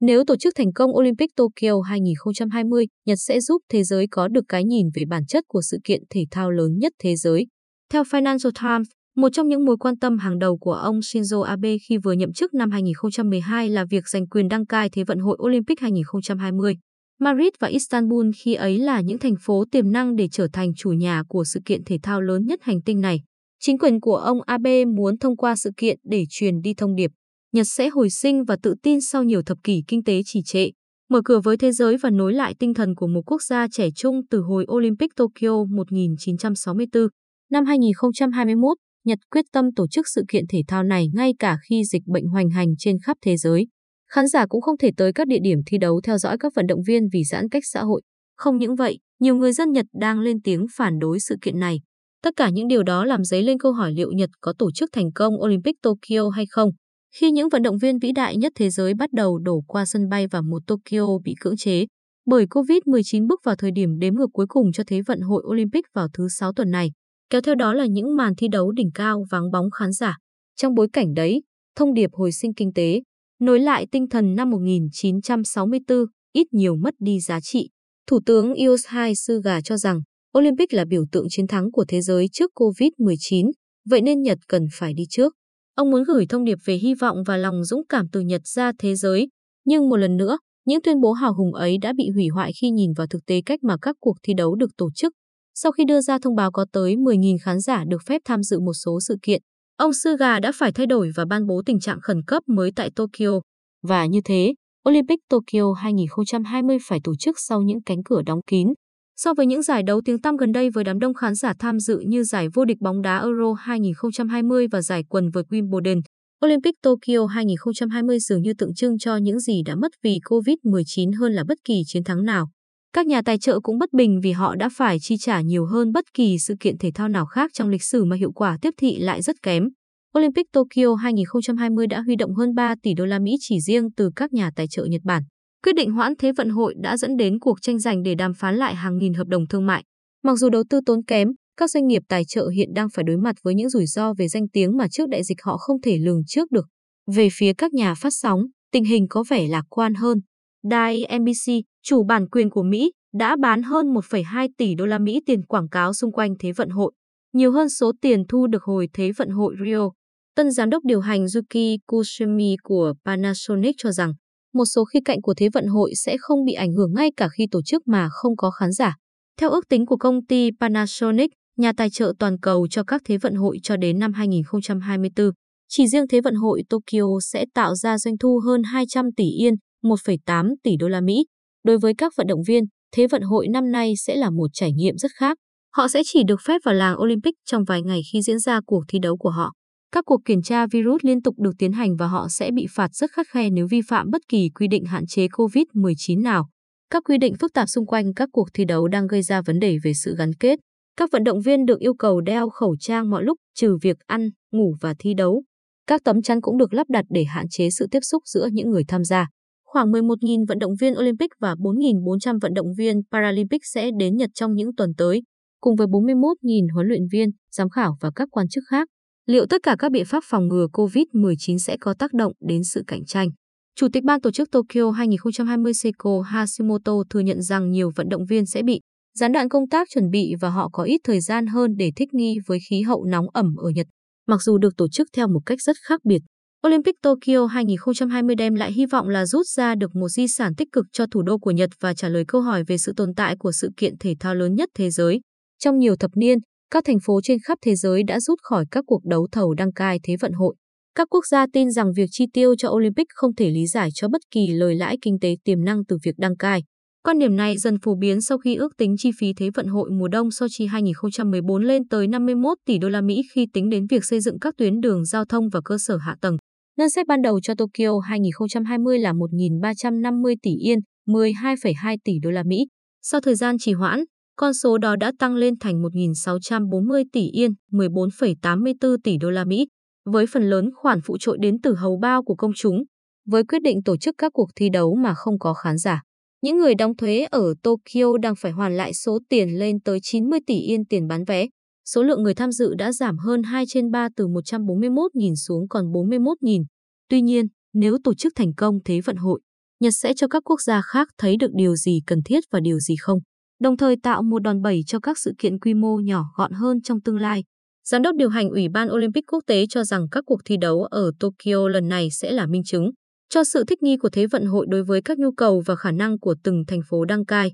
Nếu tổ chức thành công Olympic Tokyo 2020, Nhật sẽ giúp thế giới có được cái nhìn về bản chất của sự kiện thể thao lớn nhất thế giới. Theo Financial Times, một trong những mối quan tâm hàng đầu của ông Shinzo Abe khi vừa nhậm chức năm 2012 là việc giành quyền đăng cai Thế vận hội Olympic 2020. Madrid và Istanbul khi ấy là những thành phố tiềm năng để trở thành chủ nhà của sự kiện thể thao lớn nhất hành tinh này. Chính quyền của ông Abe muốn thông qua sự kiện để truyền đi thông điệp Nhật sẽ hồi sinh và tự tin sau nhiều thập kỷ kinh tế trì trệ, mở cửa với thế giới và nối lại tinh thần của một quốc gia trẻ trung từ hồi Olympic Tokyo 1964. Năm 2021, Nhật quyết tâm tổ chức sự kiện thể thao này ngay cả khi dịch bệnh hoành hành trên khắp thế giới. Khán giả cũng không thể tới các địa điểm thi đấu theo dõi các vận động viên vì giãn cách xã hội. Không những vậy, nhiều người dân Nhật đang lên tiếng phản đối sự kiện này. Tất cả những điều đó làm dấy lên câu hỏi liệu Nhật có tổ chức thành công Olympic Tokyo hay không. Khi những vận động viên vĩ đại nhất thế giới bắt đầu đổ qua sân bay và một Tokyo bị cưỡng chế, bởi COVID-19 bước vào thời điểm đếm ngược cuối cùng cho Thế vận hội Olympic vào thứ Sáu tuần này, kéo theo đó là những màn thi đấu đỉnh cao vắng bóng khán giả. Trong bối cảnh đấy, thông điệp hồi sinh kinh tế, nối lại tinh thần năm 1964, ít nhiều mất đi giá trị. Thủ tướng Yoshihide Suga cho rằng Olympic là biểu tượng chiến thắng của thế giới trước COVID-19, vậy nên Nhật cần phải đi trước. Ông muốn gửi thông điệp về hy vọng và lòng dũng cảm từ Nhật ra thế giới. Nhưng một lần nữa, những tuyên bố hào hùng ấy đã bị hủy hoại khi nhìn vào thực tế cách mà các cuộc thi đấu được tổ chức. Sau khi đưa ra thông báo có tới 10.000 khán giả được phép tham dự một số sự kiện, ông Suga đã phải thay đổi và ban bố tình trạng khẩn cấp mới tại Tokyo. Và như thế, Olympic Tokyo 2020 phải tổ chức sau những cánh cửa đóng kín, So với những giải đấu tiếng tăm gần đây với đám đông khán giả tham dự như giải vô địch bóng đá Euro 2020 và giải quần vợt Wimbledon, Olympic Tokyo 2020 dường như tượng trưng cho những gì đã mất vì COVID-19 hơn là bất kỳ chiến thắng nào. Các nhà tài trợ cũng bất bình vì họ đã phải chi trả nhiều hơn bất kỳ sự kiện thể thao nào khác trong lịch sử mà hiệu quả tiếp thị lại rất kém. Olympic Tokyo 2020 đã huy động hơn 3 tỷ đô la Mỹ chỉ riêng từ các nhà tài trợ Nhật Bản. Quyết định hoãn Thế vận hội đã dẫn đến cuộc tranh giành để đàm phán lại hàng nghìn hợp đồng thương mại. Mặc dù đầu tư tốn kém, các doanh nghiệp tài trợ hiện đang phải đối mặt với những rủi ro về danh tiếng mà trước đại dịch họ không thể lường trước được. Về phía các nhà phát sóng, tình hình có vẻ lạc quan hơn. Đài NBC, chủ bản quyền của Mỹ, đã bán hơn 1,2 tỷ đô la Mỹ tiền quảng cáo xung quanh Thế vận hội, nhiều hơn số tiền thu được hồi Thế vận hội Rio. Tân giám đốc điều hành Yuki Kusumi của Panasonic cho rằng một số khía cạnh của Thế vận hội sẽ không bị ảnh hưởng ngay cả khi tổ chức mà không có khán giả. Theo ước tính của công ty Panasonic, nhà tài trợ toàn cầu cho các Thế vận hội cho đến năm 2024, chỉ riêng Thế vận hội Tokyo sẽ tạo ra doanh thu hơn 200 tỷ yên, 1,8 tỷ đô la Mỹ. Đối với các vận động viên, Thế vận hội năm nay sẽ là một trải nghiệm rất khác. Họ sẽ chỉ được phép vào làng Olympic trong vài ngày khi diễn ra cuộc thi đấu của họ. Các cuộc kiểm tra virus liên tục được tiến hành và họ sẽ bị phạt rất khắt khe nếu vi phạm bất kỳ quy định hạn chế COVID-19 nào. Các quy định phức tạp xung quanh các cuộc thi đấu đang gây ra vấn đề về sự gắn kết. Các vận động viên được yêu cầu đeo khẩu trang mọi lúc trừ việc ăn, ngủ và thi đấu. Các tấm chắn cũng được lắp đặt để hạn chế sự tiếp xúc giữa những người tham gia. Khoảng 11.000 vận động viên Olympic và 4.400 vận động viên Paralympic sẽ đến Nhật trong những tuần tới, cùng với 41.000 huấn luyện viên, giám khảo và các quan chức khác. Liệu tất cả các biện pháp phòng ngừa COVID-19 sẽ có tác động đến sự cạnh tranh? Chủ tịch ban tổ chức Tokyo 2020 Seiko Hashimoto thừa nhận rằng nhiều vận động viên sẽ bị gián đoạn công tác chuẩn bị và họ có ít thời gian hơn để thích nghi với khí hậu nóng ẩm ở Nhật. Mặc dù được tổ chức theo một cách rất khác biệt, Olympic Tokyo 2020 đem lại hy vọng là rút ra được một di sản tích cực cho thủ đô của Nhật và trả lời câu hỏi về sự tồn tại của sự kiện thể thao lớn nhất thế giới. Trong nhiều thập niên, các thành phố trên khắp thế giới đã rút khỏi các cuộc đấu thầu đăng cai Thế vận hội. Các quốc gia tin rằng việc chi tiêu cho Olympic không thể lý giải cho bất kỳ lời lãi kinh tế tiềm năng từ việc đăng cai. Quan điểm này dần phổ biến sau khi ước tính chi phí Thế vận hội mùa đông Sochi 2014 lên tới 51 tỷ đô la Mỹ khi tính đến việc xây dựng các tuyến đường giao thông và cơ sở hạ tầng. Ngân sách ban đầu cho Tokyo 2020 là 1.350 tỷ yên, 12,2 tỷ đô la Mỹ. Sau thời gian trì hoãn, con số đó đã tăng lên thành 1.640 tỷ yên, 14,84 tỷ đô la Mỹ, với phần lớn khoản phụ trội đến từ hầu bao của công chúng, với quyết định tổ chức các cuộc thi đấu mà không có khán giả. Những người đóng thuế ở Tokyo đang phải hoàn lại số tiền lên tới 90 tỷ yên tiền bán vé. Số lượng người tham dự đã giảm hơn 2 trên 3 từ 141.000 xuống còn 41.000. Tuy nhiên, nếu tổ chức thành công Thế vận hội, Nhật sẽ cho các quốc gia khác thấy được điều gì cần thiết và điều gì không, đồng thời tạo một đòn bẩy cho các sự kiện quy mô nhỏ gọn hơn trong tương lai. Giám đốc điều hành Ủy ban Olympic quốc tế cho rằng các cuộc thi đấu ở Tokyo lần này sẽ là minh chứng cho sự thích nghi của Thế vận hội đối với các nhu cầu và khả năng của từng thành phố đăng cai.